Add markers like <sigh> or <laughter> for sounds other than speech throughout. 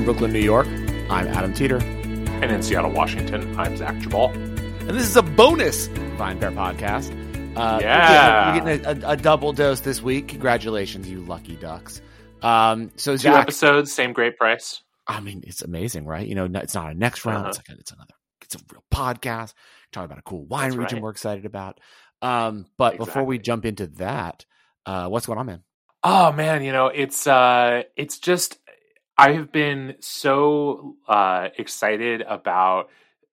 From Brooklyn, New York, I'm Adam Teeter. And in Seattle, Washington, I'm Zach Geballe. And this is a bonus VinePair podcast. Uh, yeah. You're getting, you're getting a, a, a, double dose this week. Congratulations, you lucky ducks. Um, so Two Zach, episodes, same great price. I mean, it's amazing, right? You know, it's not a next round. Uh-huh. It's like a, it's another. It's a real podcast. Talking about a cool wine That's region right. we're excited about. Um, but exactly. before we jump into that, uh, what's going on, man? Oh man, you know, it's uh it's just I have been so uh excited about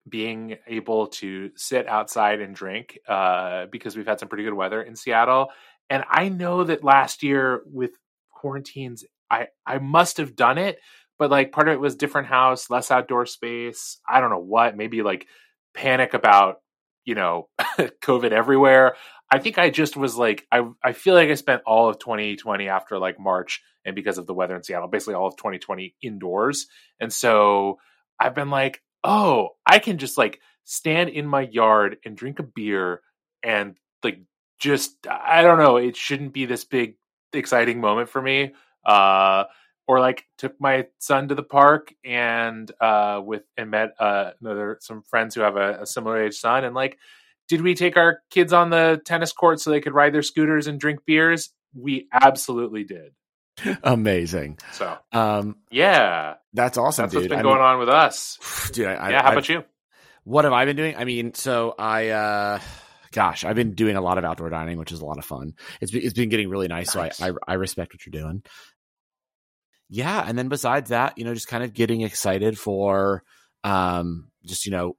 being able to sit outside and drink uh because we've had some pretty good weather in Seattle. And I know that last year with quarantines, I I must have done it, but like part of it was different house, less outdoor space. I don't know what, maybe like panic about, you know, <laughs> COVID everywhere. I think I just was like, I I feel like I spent all of 2020 after like March and because of the weather in Seattle, basically all of 2020 indoors. And so I've been like, oh, I can just like stand in my yard and drink a beer and like just I don't know, it shouldn't be this big exciting moment for me. Uh or like took my son to the park and uh with and met uh another some friends who have a, a similar age son and like did we take our kids on the tennis court so they could ride their scooters and drink beers? We absolutely did. Amazing. So, um, yeah, that's awesome. That's dude. what's been I going mean, on with us, <sighs> dude. I, yeah. How I've, about you? What have I been doing? I mean, so I, uh, gosh, I've been doing a lot of outdoor dining, which is a lot of fun. It's it's been getting really nice, nice. so I, I I respect what you're doing. Yeah, and then besides that, you know, just kind of getting excited for, um, just you know,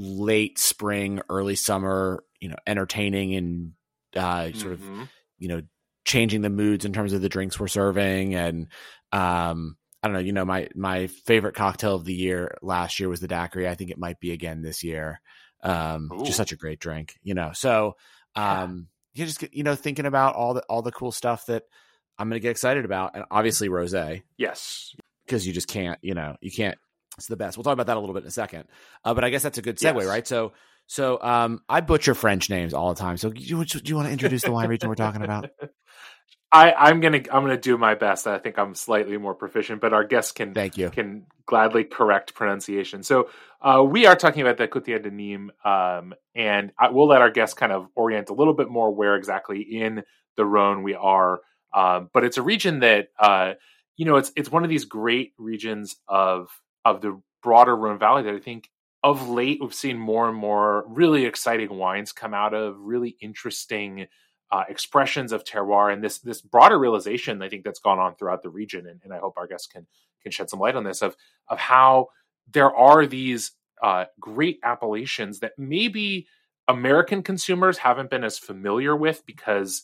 late spring, early summer, you know, entertaining and uh, sort mm-hmm. of, you know, changing the moods in terms of the drinks we're serving. And um, I don't know, you know, my my favorite cocktail of the year last year was the daiquiri. I think it might be again this year. Um, just such a great drink, you know. So um, yeah. you just get, you know thinking about all the all the cool stuff that I'm going to get excited about, and obviously rosé. Yes, because you just can't, you know, you can't it's the best. We'll talk about that a little bit in a second. Uh, but I guess that's a good segue, yes. right? So, so um, I butcher French names all the time. So, do you, do you want to introduce the wine region we're talking about? <laughs> I, am gonna I'm gonna do my best. I think I'm slightly more proficient, but our guests can thank you can gladly correct pronunciation. So uh, we are talking about the Costières de Nîmes, um, and I, we'll let our guests kind of orient a little bit more where exactly in the Rhone we are. Um, but it's a region that uh, you know it's it's one of these great regions of of the broader Rhone Valley that I think of late we've seen more and more really exciting wines come out of really interesting uh, expressions of terroir and this this broader realization I think that's gone on throughout the region and, and I hope our guests can can shed some light on this of of how there are these uh, great appellations that maybe American consumers haven't been as familiar with because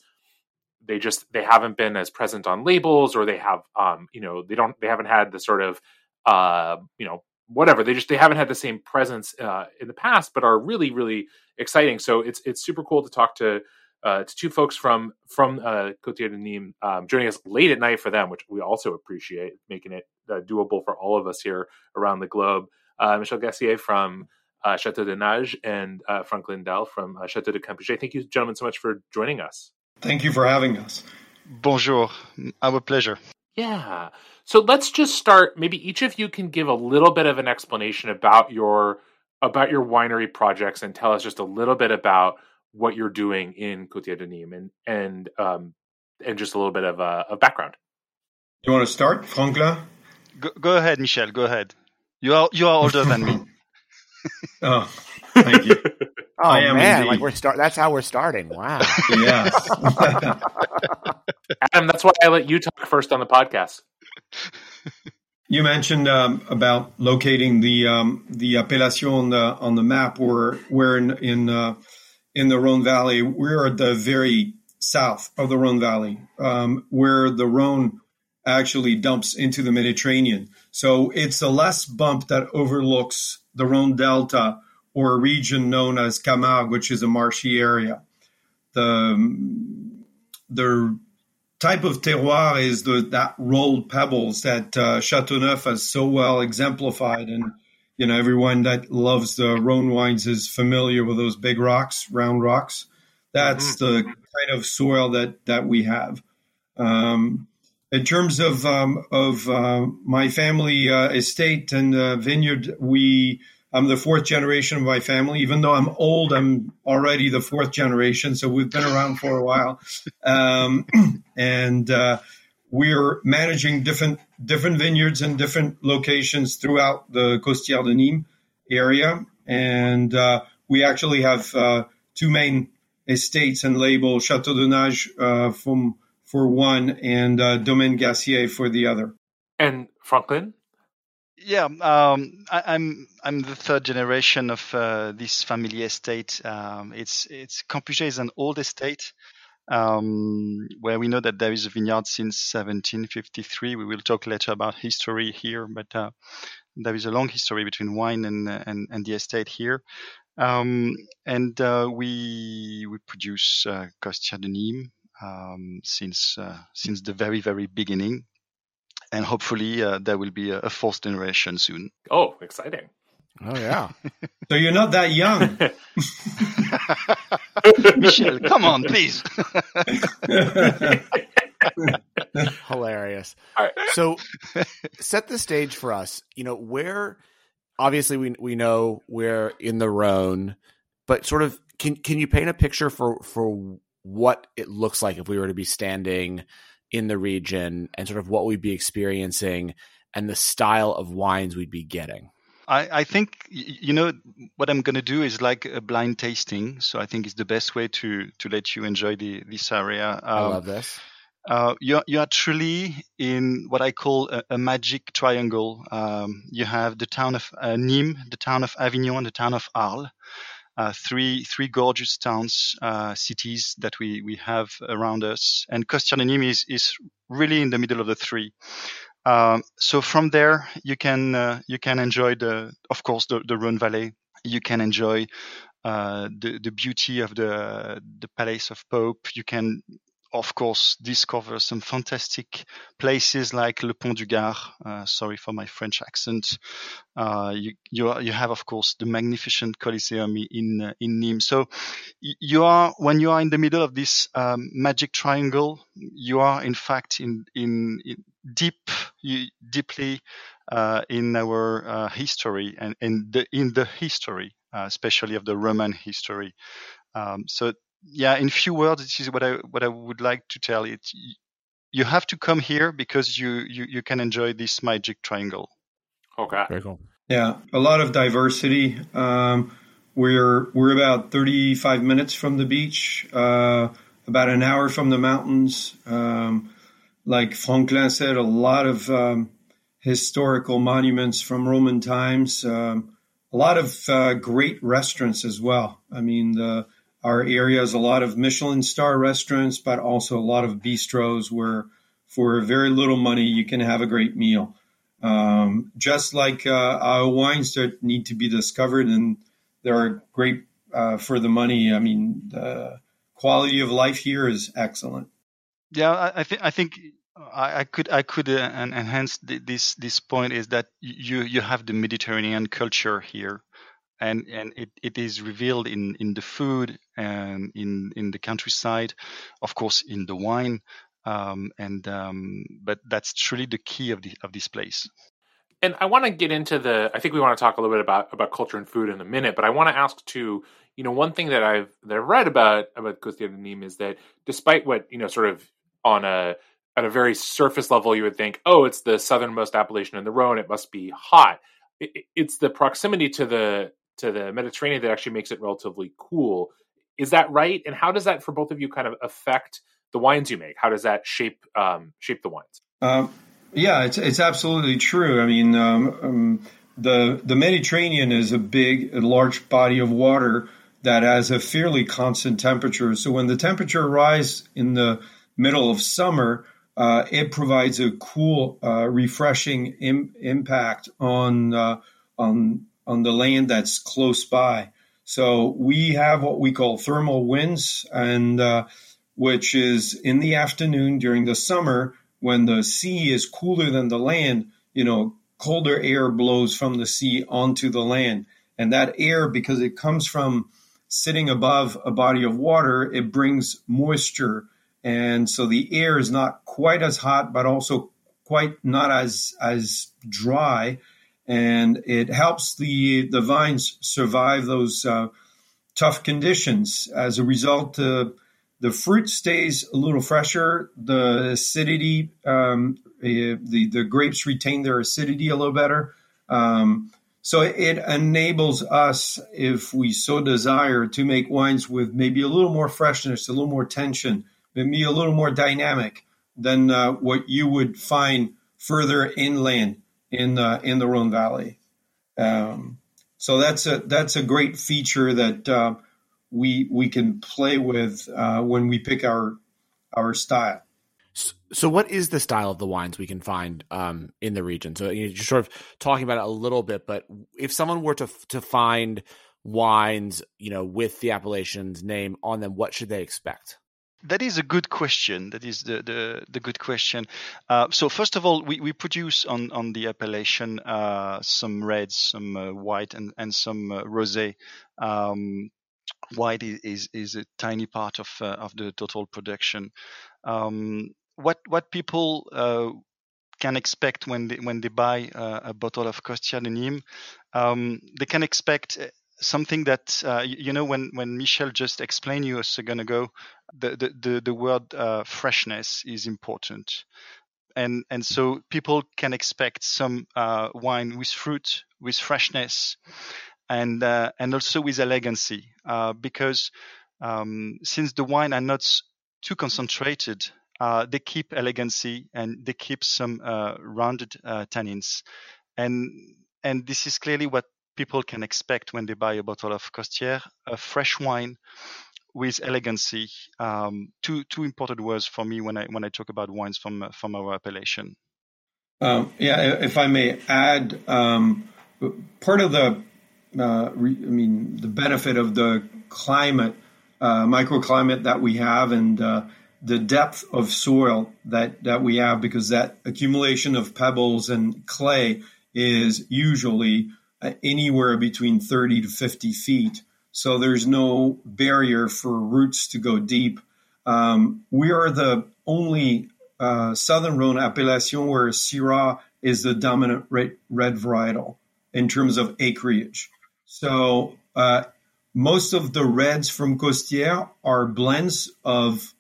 they just they haven't been as present on labels or they have um you know they don't they haven't had the sort of uh, you know, whatever. They just they haven't had the same presence uh, in the past, but are really really exciting. So it's it's super cool to talk to uh, to two folks from from uh, Costières de Nîmes um, joining us late at night for them, which we also appreciate, making it uh, doable for all of us here around the globe. Uh, Michel Gassier from uh, Chateau de Nage and uh, Franck-Lin Dalle from uh, Chateau de Campuget. Thank you, gentlemen, so much for joining us. Thank you for having us. Bonjour, our pleasure. Yeah. So let's just start. Maybe each of you can give a little bit of an explanation about your about your winery projects and tell us just a little bit about what you're doing in Costières de Nîmes and and um, and just a little bit of uh, of background. You want to start, Franklin? Go, go ahead, Michel. Go ahead. You are you are older than me. <laughs> oh, thank you. <laughs> Oh I am man, indeed. like we're start. That's how we're starting. Wow. yeah. <laughs> Adam, that's why I let you talk first on the podcast. You mentioned um, about locating the um, the appellation on the on the map. Where we're in in, uh, in the Rhone Valley. We're at the very south of the Rhone Valley, um, where the Rhone actually dumps into the Mediterranean. So it's a less bump that overlooks the Rhone Delta or a region known as Camargue, which is a marshy area. The the type of terroir is the, that rolled pebbles that uh, Chateauneuf has so well exemplified. And, you know, everyone that loves the Rhone wines is familiar with those big rocks, round rocks. That's mm-hmm. the kind of soil that, that we have. Um, In terms of um, of uh, my family uh, estate and uh, vineyard, we I'm the fourth generation of my family. Even though I'm old, I'm already the fourth generation. So we've been around for a while, um, <clears throat> and uh, we're managing different different vineyards and different locations throughout the Costières de Nîmes area. And uh, we actually have uh, two main estates and label Chateau de Nage uh, from for one and uh, Domaine Gassier for the other. And Franklin? Yeah, um, I, am I'm, I'm the third generation of uh, this family estate. Um, it's it's Campuget is an old estate um, where we know that there is a vineyard since 1753. We will talk later about history here, but uh, there is a long history between wine and and, and the estate here. Um, and uh, we we produce uh, Costières de Nîmes um, since uh, since the very very beginning, and hopefully uh, there will be a, a, fourth generation soon. Oh, exciting! Oh yeah. <laughs> so you're not that young, <laughs> Michel. Come on, please. <laughs> Hilarious. So set the stage for us. You know where obviously we we know we're in the Rhone, but sort of can can you paint a picture for for what it looks like if we were to be standing in the region and sort of what we'd be experiencing and the style of wines we'd be getting? I, I think you know what I'm going to do is like a blind tasting. So I think it's the best way to to let you enjoy the this area. Um, I love this. Uh, you, you are truly in what I call a, a magic triangle. Um, you have the town of uh, Nîmes, the town of Avignon, and the town of Arles. Uh, three three gorgeous towns, uh, cities that we we have around us, and Costières is is really in the middle of the three. Um, so from there, you can uh, you can enjoy the, of course, the, the Rhone Valley. You can enjoy uh, the the beauty of the the Palace of Pope. You can of course, discover some fantastic places like Le Pont du Gard. Uh, sorry for my French accent. Uh, you, you, you, have, of course, the magnificent Coliseum in uh, in Nîmes. So you are when you are in the middle of this um, magic triangle, you are in fact in in, in deep, deeply uh, in our uh, history and in the in the history, uh, especially of the Roman history. Um, so yeah, in few words, this is what I what I would like to tell it. You have to come here because you you, you can enjoy this magic triangle. Okay. Very cool. Yeah, a lot of diversity. Um, we're we're about 35 minutes from the beach, uh, about an hour from the mountains. Um, like Franklin said, a lot of um, historical monuments from Roman times. Um, a lot of uh, great restaurants as well. I mean, the our area has a lot of Michelin star restaurants, but also a lot of bistros where for very little money you can have a great meal. Um, just like uh, our wines that need to be discovered, and they are great uh, for the money. I mean, the quality of life here is excellent. Yeah, I, think I think I, I, could I could uh, enhance this this point is that you you have the Mediterranean culture here and and it, it is revealed in in the food and in in the countryside of course in the wine um, and um, but that's truly the key of the of this place. And i want to get into the i think we want to talk a little bit about about culture and food in a minute but i want to ask too you know one thing that i've that i've read about about Nîmes is that despite what you know sort of on a at a very surface level you would think oh it's the southernmost appellation in the rhone it must be hot it's the proximity to the to the Mediterranean that actually makes it relatively cool. Is that right? And how does that, for both of you, kind of affect the wines you make? How does that shape um, shape the wines? Um, yeah, it's it's absolutely true. I mean, um, um, the the Mediterranean is a big, large body of water that has a fairly constant temperature. So when the temperature rises in the middle of summer, uh, it provides a cool, uh, refreshing Im- impact on uh, on on the land that's close by. So we have what we call thermal winds, and uh, which is in the afternoon during the summer when the sea is cooler than the land. You know, colder air blows from the sea onto the land, and that air, because it comes from sitting above a body of water, it brings moisture and so the air is not quite as hot, but also quite not as as dry, and it helps the the vines survive those uh, tough conditions. As a result, uh, the fruit stays a little fresher. The acidity, um, eh, the the grapes retain their acidity a little better. Um, so it enables us, if we so desire, to make wines with maybe a little more freshness, a little more tension, maybe a little more dynamic than uh, what you would find further inland in the in the Rhone Valley. Um, so that's a that's a great feature that uh, we we can play with uh, when we pick our our style. So, what is the style of the wines we can find um, in the region? So, you're sort of talking about it a little bit, but if someone were to to find wines, you know, with the appellation's name on them, what should they expect? That is a good question. That is the the, the good question. Uh, so first of all, we, we produce on, on the appellation uh, some reds, some uh, white, and and some uh, rosé. Um, white is is a tiny part of uh, of the total production. Um, what what people uh, can expect when they when they buy uh, a bottle of Costières de Nîmes, um, they can expect something that uh, you know when when Michel just explained you a second ago, the the the, the word uh, freshness is important. And, and so people can expect some uh, wine with fruit, with freshness, and and also with elegancy, because um, since the wine are not too concentrated, uh, they keep elegancy and they keep some uh, rounded uh, tannins, and and this is clearly what people can expect when they buy a bottle of Costière, a fresh wine with elegancy. Um, two two important words for me when I when I talk about wines from from our appellation. Um, yeah, if I may add, um, part of the uh, re, I mean the benefit of the climate, uh, microclimate that we have, and uh, the depth of soil that, that we have because that accumulation of pebbles and clay is usually anywhere between 30 to 50 feet. So there's no barrier for roots to go deep. Um, we are the only uh, southern Rhone appellation where Syrah is the dominant red, red varietal in terms of acreage. So uh, most of the reds from Costière are blends of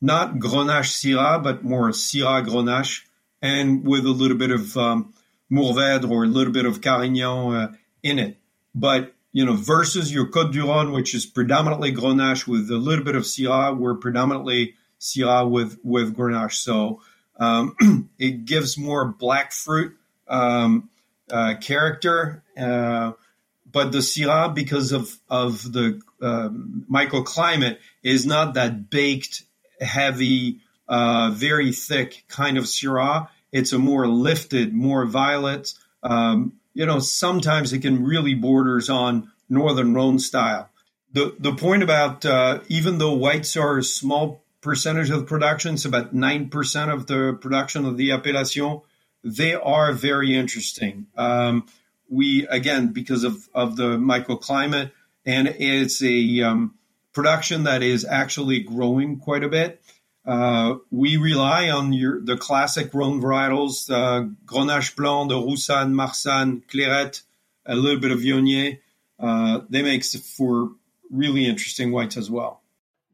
not Grenache Syrah, but more Syrah Grenache, and with a little bit of um, Mourvèdre or a little bit of Carignan uh, in it. But you know, versus your Côte du Rhône, which is predominantly Grenache with a little bit of Syrah, we're predominantly Syrah with with Grenache. So um, <clears throat> it gives more black fruit um, uh, character. Uh, but the Syrah, because of of the uh, microclimate, is not that baked heavy, uh, very thick kind of Syrah. It's a more lifted, more violet. Um, you know, sometimes it can really borders on Northern Rhone style. The the point about uh, even though whites are a small percentage of the production, it's about nine percent of the production of the appellation. They are very interesting. Um, we again because of of the microclimate, and it's a um, production that is actually growing quite a bit. Uh, we rely on your, the classic Rhone varietals, uh, Grenache Blanc, the Roussanne, Marsanne, Clairette, a little bit of Viognier. Uh, they make for really interesting whites as well.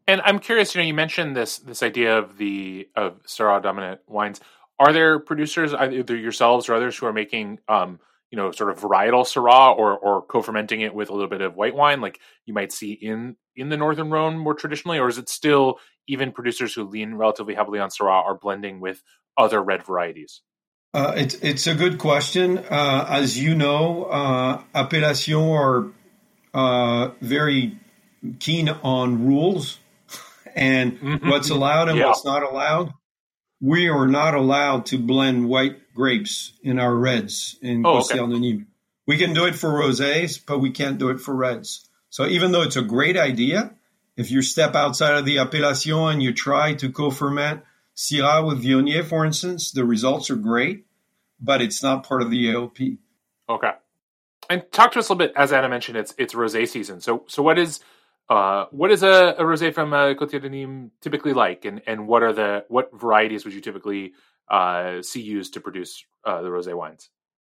And I'm curious, you know, you mentioned this this idea of the of Syrah dominant wines. Are there producers, either yourselves or others, who are making um, you know, sort of varietal Syrah or or co-fermenting it with a little bit of white wine, like you might see in in the Northern Rhone more traditionally, or is it still even producers who lean relatively heavily on Syrah are blending with other red varieties? Uh, it's it's a good question. Uh, as you know, uh, Appellation are uh, very keen on rules <laughs> and mm-hmm. what's allowed and yeah. what's not allowed we are not allowed to blend white grapes in our reds in oh, okay. Nîmes. We can do it for rosés, but we can't do it for reds. So even though it's a great idea, if you step outside of the appellation and you try to co-ferment Syrah with Viognier, for instance, the results are great, but it's not part of the AOP. Okay. And talk to us a little bit, as Adam mentioned, it's it's rosé season. So so what is uh, what is a, a rosé from uh, de Nîmes typically like, and and what are the what varieties would you typically uh, see used to produce uh, the rosé wines?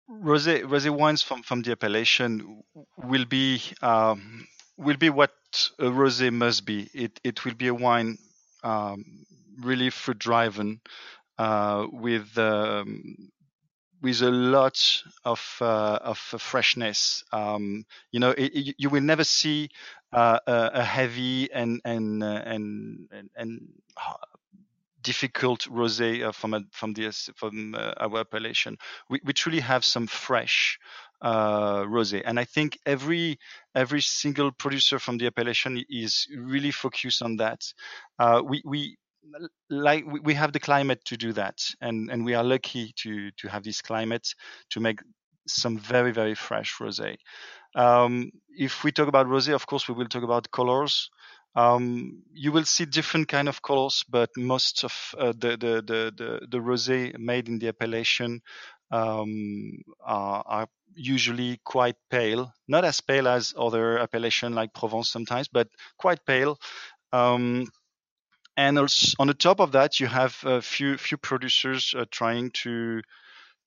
Rosé rosé wines from from the appellation will be um, will be what a rosé must be. It it will be a wine um, really fruit driven uh, with um, with a lot of uh, of freshness. Um, you know, it, it, you will never see uh, a, heavy and and uh, and and, and difficult rosé uh, from a, from the from uh, our appellation. We, we truly have some fresh uh, rosé, and I think every every single producer from the appellation is really focused on that. Uh, we we like we have the climate to do that. And and we are lucky to to have this climate to make some very very fresh rosé. Um, if we talk about rosé of course we will talk about colors. Um, you will see different kind of colors but most of uh, the, the, the the the rosé made in the appellation um, are, are usually quite pale. Not as pale as other appellation like provence sometimes but quite pale. Um, and also on the top of that you have a few few producers uh, trying to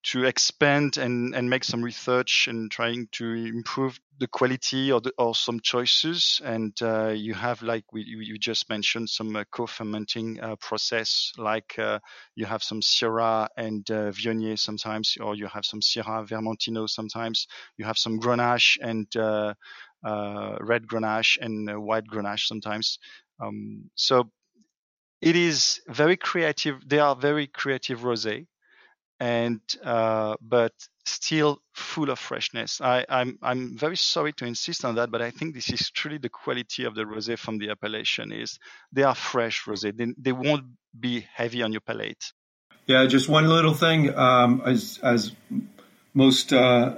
to expand and, and make some research and trying to improve the quality or, the, or some choices. And uh, you have, like we, you just mentioned, some uh, co-fermenting uh, process, like uh, you have some Syrah and uh, Viognier sometimes, or you have some Syrah Vermentino sometimes. You have some Grenache and uh, red Grenache and white Grenache sometimes. Um, so it is very creative. They are very creative rosé, and uh, but still full of freshness. I, I'm I'm very sorry to insist on that, but I think this is truly the quality of the rosé from the appellation. Is they are fresh rosé. They, they won't be heavy on your palate. Yeah, just one little thing. Um, as as most uh,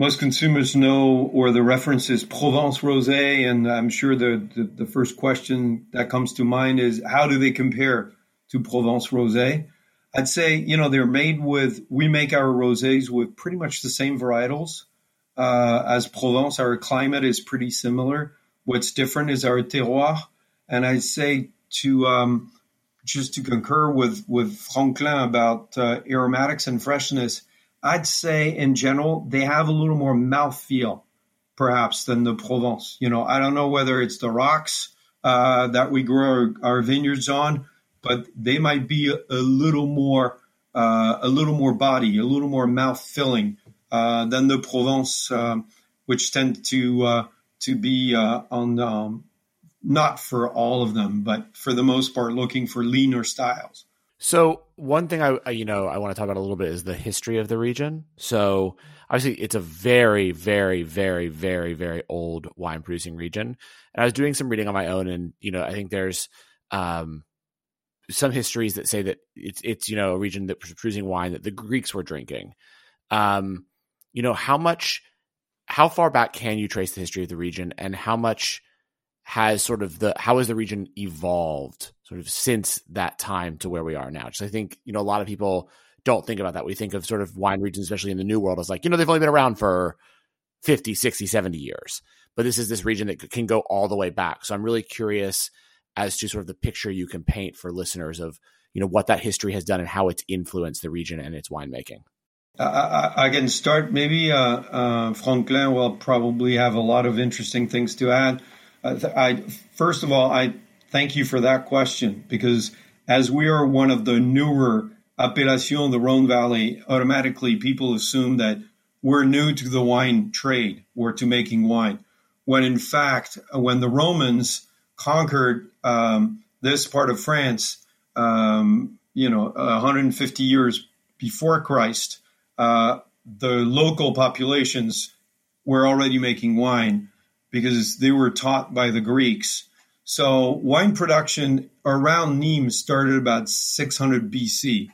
most consumers know, or the reference is Provence Rosé, and I'm sure the, the, the first question that comes to mind is how do they compare to Provence Rosé? I'd say you know they're made with we make our rosés with pretty much the same varietals uh, as Provence. Our climate is pretty similar. What's different is our terroir, and I'd say to um, just to concur with with Franklin about uh, aromatics and freshness I'd say in general, they have a little more mouthfeel, perhaps, than the Provence. You know, I don't know whether it's the rocks uh, that we grow our, our, vineyards on, but they might be a, a little more, uh, a little more body, a little more mouth filling uh, than the Provence, um, which tend to uh, to be uh, on um, not for all of them, but for the most part, looking for leaner styles. So one thing I you know I want to talk about a little bit is the history of the region. So obviously it's a very very very very very old wine producing region. And I was doing some reading on my own, and you know I think there's um, some histories that say that it's it's you know a region that was producing wine that the Greeks were drinking. Um, you know how much how far back can you trace the history of the region, and how much has sort of the how has the region evolved sort of since that time to where we are now? Just I think you know a lot of people don't think about that. We think of sort of wine regions, especially in the New World, as like you know they've only been around for 50, 60, 70 years, but this is this region that can go all the way back. So I'm really curious as to sort of the picture you can paint for listeners of you know what that history has done and how it's influenced the region and its winemaking. I, I, can start. Maybe uh, uh, Franklin will probably have a lot of interesting things to add. I, first of all, I thank you for that question because as we are one of the newer appellation, the Rhone Valley, automatically people assume that we're new to the wine trade, we're to making wine. When in fact, when the Romans conquered um, this part of France, um, you know, 150 years before Christ, uh, the local populations were already making wine because they were taught by the Greeks. So wine production around Nîmes started about 600 BC.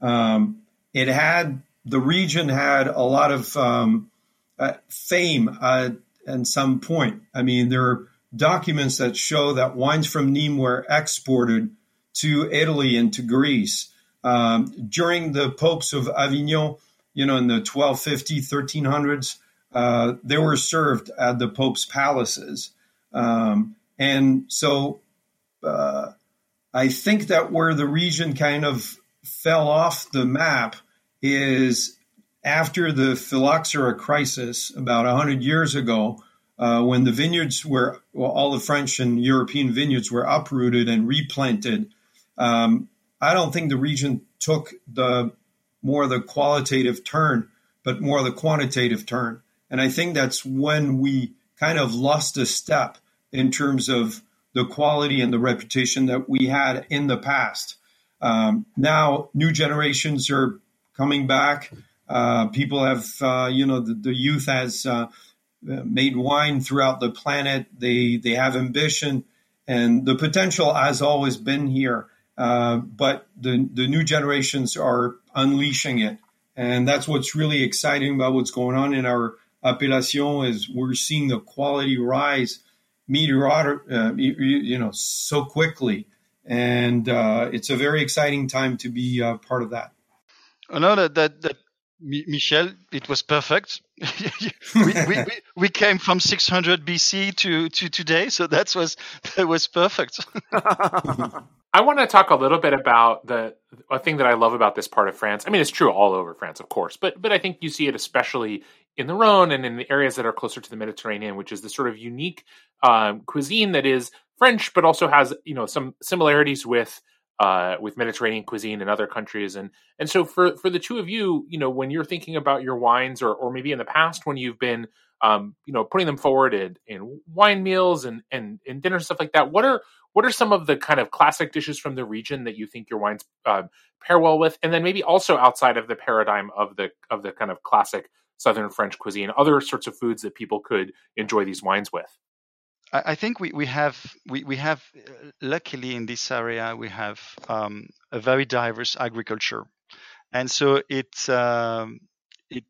Um, it had the region had a lot of um, uh, fame uh, at some point. I mean, there are documents that show that wines from Nîmes were exported to Italy and to Greece um, during the popes of Avignon. You know, in the 1250, 1300s, uh, they were served at the Pope's palaces. Um, And so uh, I think that where the region kind of fell off the map is after the phylloxera crisis about 100 years ago, uh, when the vineyards were, well, all the French and European vineyards were uprooted and replanted. Um, I don't think the region took the more the qualitative turn, but more the quantitative turn. And I think that's when we kind of lost a step in terms of the quality and the reputation that we had in the past. Um, now, new generations are coming back. Uh, people have, uh, you know, the, the youth has uh, made wine throughout the planet. They they have ambition, and the potential has always been here. Uh, but the the new generations are unleashing it, and that's what's really exciting about what's going on in our appellation is we're seeing the quality rise meteor, uh, you, you, know, so quickly, and uh, it's a very exciting time to be uh, part of that. I know that that, that Michel, it was perfect. <laughs> we, we, we, we, came from 600 BC to, to today, so that was that was perfect. <laughs> I want to talk a little bit about the a thing that I love about this part of France. I mean, it's true all over France, of course, but but I think you see it especially in the Rhone and in the areas that are closer to the Mediterranean, which is the sort of unique um, cuisine that is French, but also has you know some similarities with uh, with Mediterranean cuisine in other countries. And and so for for the two of you, you know, when you're thinking about your wines, or or maybe in the past when you've been um, you know putting them forward in, in wine meals and and and dinner stuff like that, what are what are some of the kind of classic dishes from the region that you think your wines uh, pair well with? And then maybe also outside of the paradigm of the of the kind of classic Southern French cuisine, other sorts of foods that people could enjoy these wines with. I think we, we have we, we have uh, luckily in this area we have um, a very diverse agriculture, and so it um, it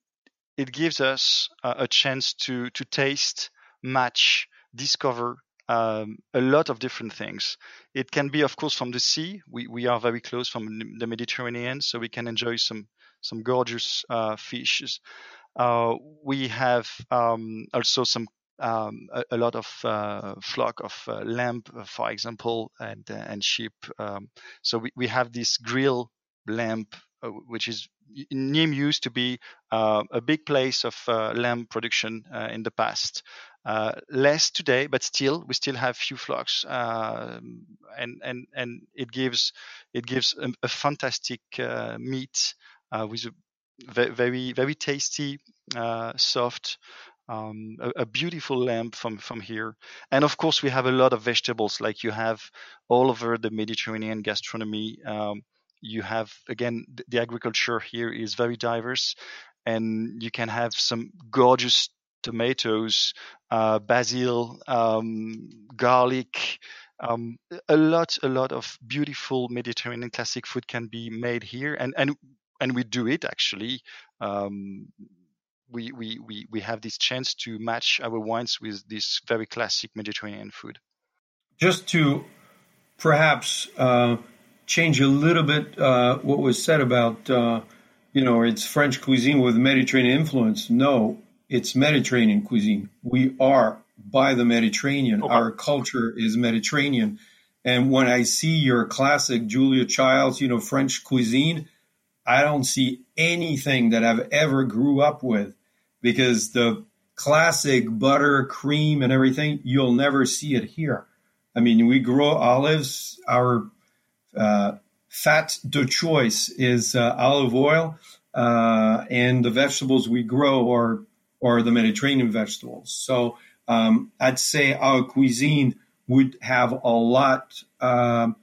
it gives us a, a, chance to to taste, match, discover um, a lot of different things. It can be, of course, from the sea. We we are very close from the Mediterranean, so we can enjoy some some gorgeous uh, fishes. Uh, we have um, also some um, a, a, lot of uh, flock of uh, lamb, uh, for example, and uh, and sheep. Um, so we, we have this grill lamb, uh, which is Nîmes used to be uh, a big place of lamb production in the past. less today, but still we still have few flocks, um, and and and it gives it gives a, a fantastic meat with a very very tasty, soft um, a, a, beautiful lamb from from here. And of course we have a lot of vegetables like you have all over the mediterranean gastronomy um, you have again the agriculture here is very diverse and you can have some gorgeous tomatoes uh, basil um, garlic um, a lot a lot of beautiful mediterranean classic food can be made here. And and and we do it actually um, we, we, we, we have this chance to match our wines with this very classic Mediterranean food. Just to perhaps uh, change a little bit uh, what was said about, uh, you know, it's French cuisine with Mediterranean influence. No, it's Mediterranean cuisine. We are by the Mediterranean. Okay. Our culture is Mediterranean. And when I see your classic Julia Childs, you know, French cuisine, I don't see anything that I've ever grew up with because the classic butter, cream, and everything, you'll never see it here. I mean, we grow olives. Our uh, fat de choice is uh, olive oil, uh, and the vegetables we grow are are the Mediterranean vegetables. So um, I'd say our cuisine would have a lot um,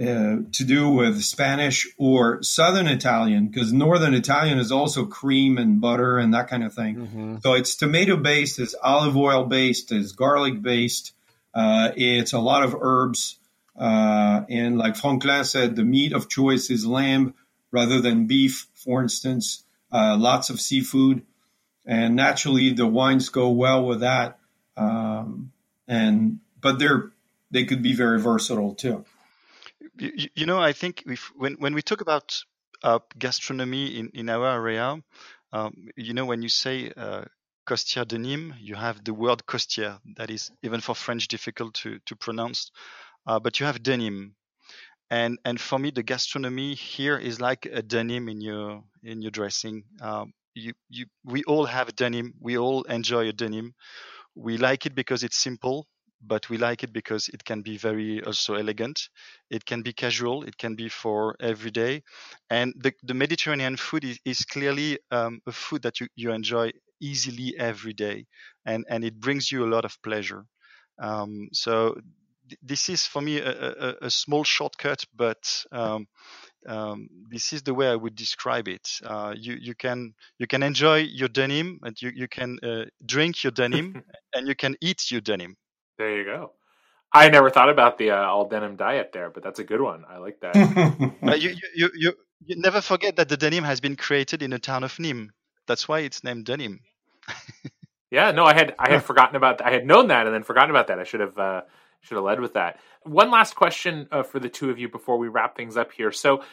uh, to do with Spanish or Southern Italian, because Northern Italian is also cream and butter and that kind of thing. Mm-hmm. So it's tomato based, it's olive oil based, it's garlic based, uh, it's a lot of herbs. Uh, and like Franklin said, the meat of choice is lamb rather than beef, for instance. Uh, lots of seafood, and naturally the wines go well with that. Um, and but they're they could be very versatile too. You, you know, I think if, when when we talk about uh, gastronomy in, in our area, um, you know, when you say uh, Costière de Nîmes, you have the word Costière that is even for French difficult to to pronounce, uh, but you have denim, and and for me the gastronomy here is like a denim in your in your dressing. Um, you you we all have a denim. We all enjoy a denim. We like it because it's simple but we like it because it can be very also elegant. It can be casual. It can be for every day. And the, the Mediterranean food is, is clearly um, a food that you, you enjoy easily every day. And, and it brings you a lot of pleasure. Um, so th- this is for me a, a, a small shortcut, but um, um, this is the way I would describe it. Uh, you you can you can enjoy your denim, and you you can uh, drink your denim, <laughs> and you can eat your denim. There you go. I never thought about the uh, all denim diet there, but that's a good one. I like that. <laughs> but you, you, you, you never forget that the denim has been created in the town of Nîmes. That's why it's named denim. <laughs> yeah, no, I had I had forgotten about that. I had known that and then forgotten about that. I should have uh, should have led with that. One last question uh, for the two of you before we wrap things up here. So,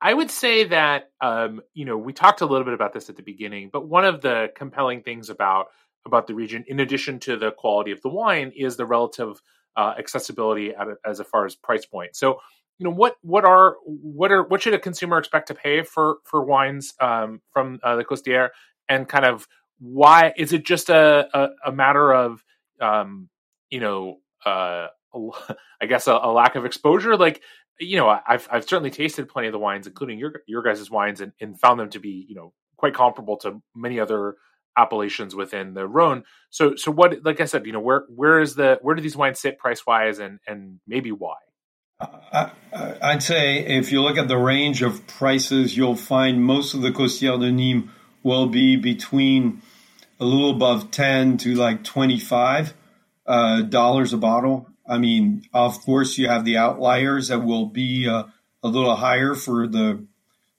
I would say that um, you know we talked a little bit about this at the beginning, but one of the compelling things about about the region, in addition to the quality of the wine, is the relative uh, accessibility a, as far as price point. So, you know, what what are what are what should a consumer expect to pay for for wines um, from uh, the Costière, and kind of why is it just a a, a matter of um, you know uh, <laughs> I guess a, a, lack of exposure, like you know, I've I've certainly tasted plenty of the wines, including your your guys' wines, and, and found them to be you know quite comparable to many other appellations within the Rhone. So, so what? Like I said, you know, where where is the where do these wines sit price wise, and and maybe why? I, would say if you look at the range of prices, you'll find most of the Costière de Nîmes will be between a little above ten to like twenty five uh, dollars a bottle. I mean, of course, you have the outliers that will be uh, a little higher for the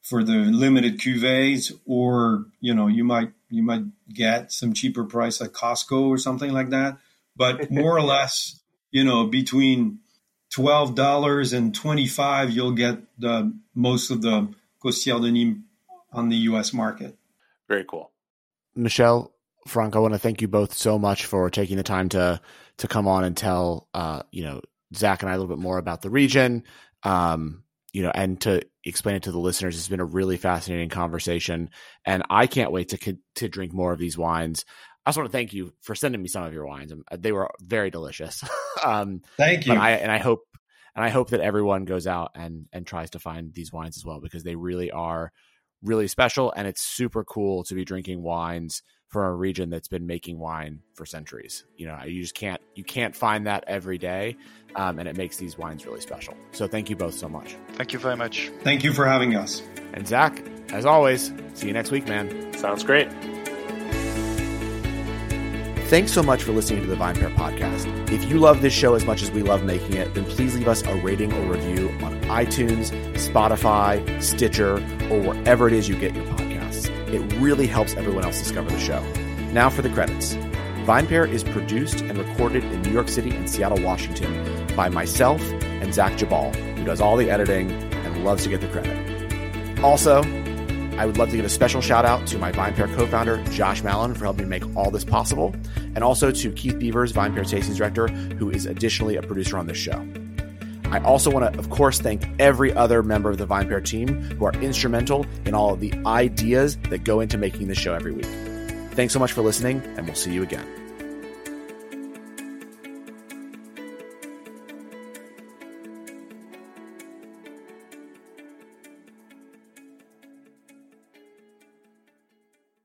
for the limited cuvées, or you know, you might you might get some cheaper price at Costco or something like that. But <laughs> more or less, you know, between twelve dollars and twenty five, you'll get the most of the Costière de Nîmes on the U.S. market. Very cool, Michel Franck, I want to thank you both so much for taking the time to to come on and tell uh, you know Zach and I a little bit more about the region. Um, you know, and to explain it to the listeners, it's been a really fascinating conversation, and I can't wait to to drink more of these wines. I just want to thank you for sending me some of your wines. Um, they were very delicious. <laughs> um, thank you. I, and I hope and I hope that everyone goes out and and tries to find these wines as well because they really are really special, and it's super cool to be drinking wines from a region that's been making wine for centuries. You know, you just can't you can't find that every day, um, and it makes these wines really special. So thank you both so much. Thank you very much. Thank you for having us. And Zach, as always, see you next week, man. Sounds great. Thanks so much for listening to the VinePair podcast. If you love this show as much as we love making it, then please leave us a rating or review on iTunes, Spotify, Stitcher, or wherever it is you get your podcasts. It really helps everyone else discover the show. Now for the credits. VinePair is produced and recorded in New York City and Seattle, Washington by myself and Zach Geballe, who does all the editing and loves to get the credit. Also, I would love to give a special shout out to my VinePair co-founder, Josh Malin, for helping me make all this possible, and also to Keith Beavers, VinePair Tasting Director, who is additionally a producer on this show. I also want to, of course, thank every other member of the VinePair team who are instrumental in all of the ideas that go into making this show every week. Thanks so much for listening, and we'll see you again.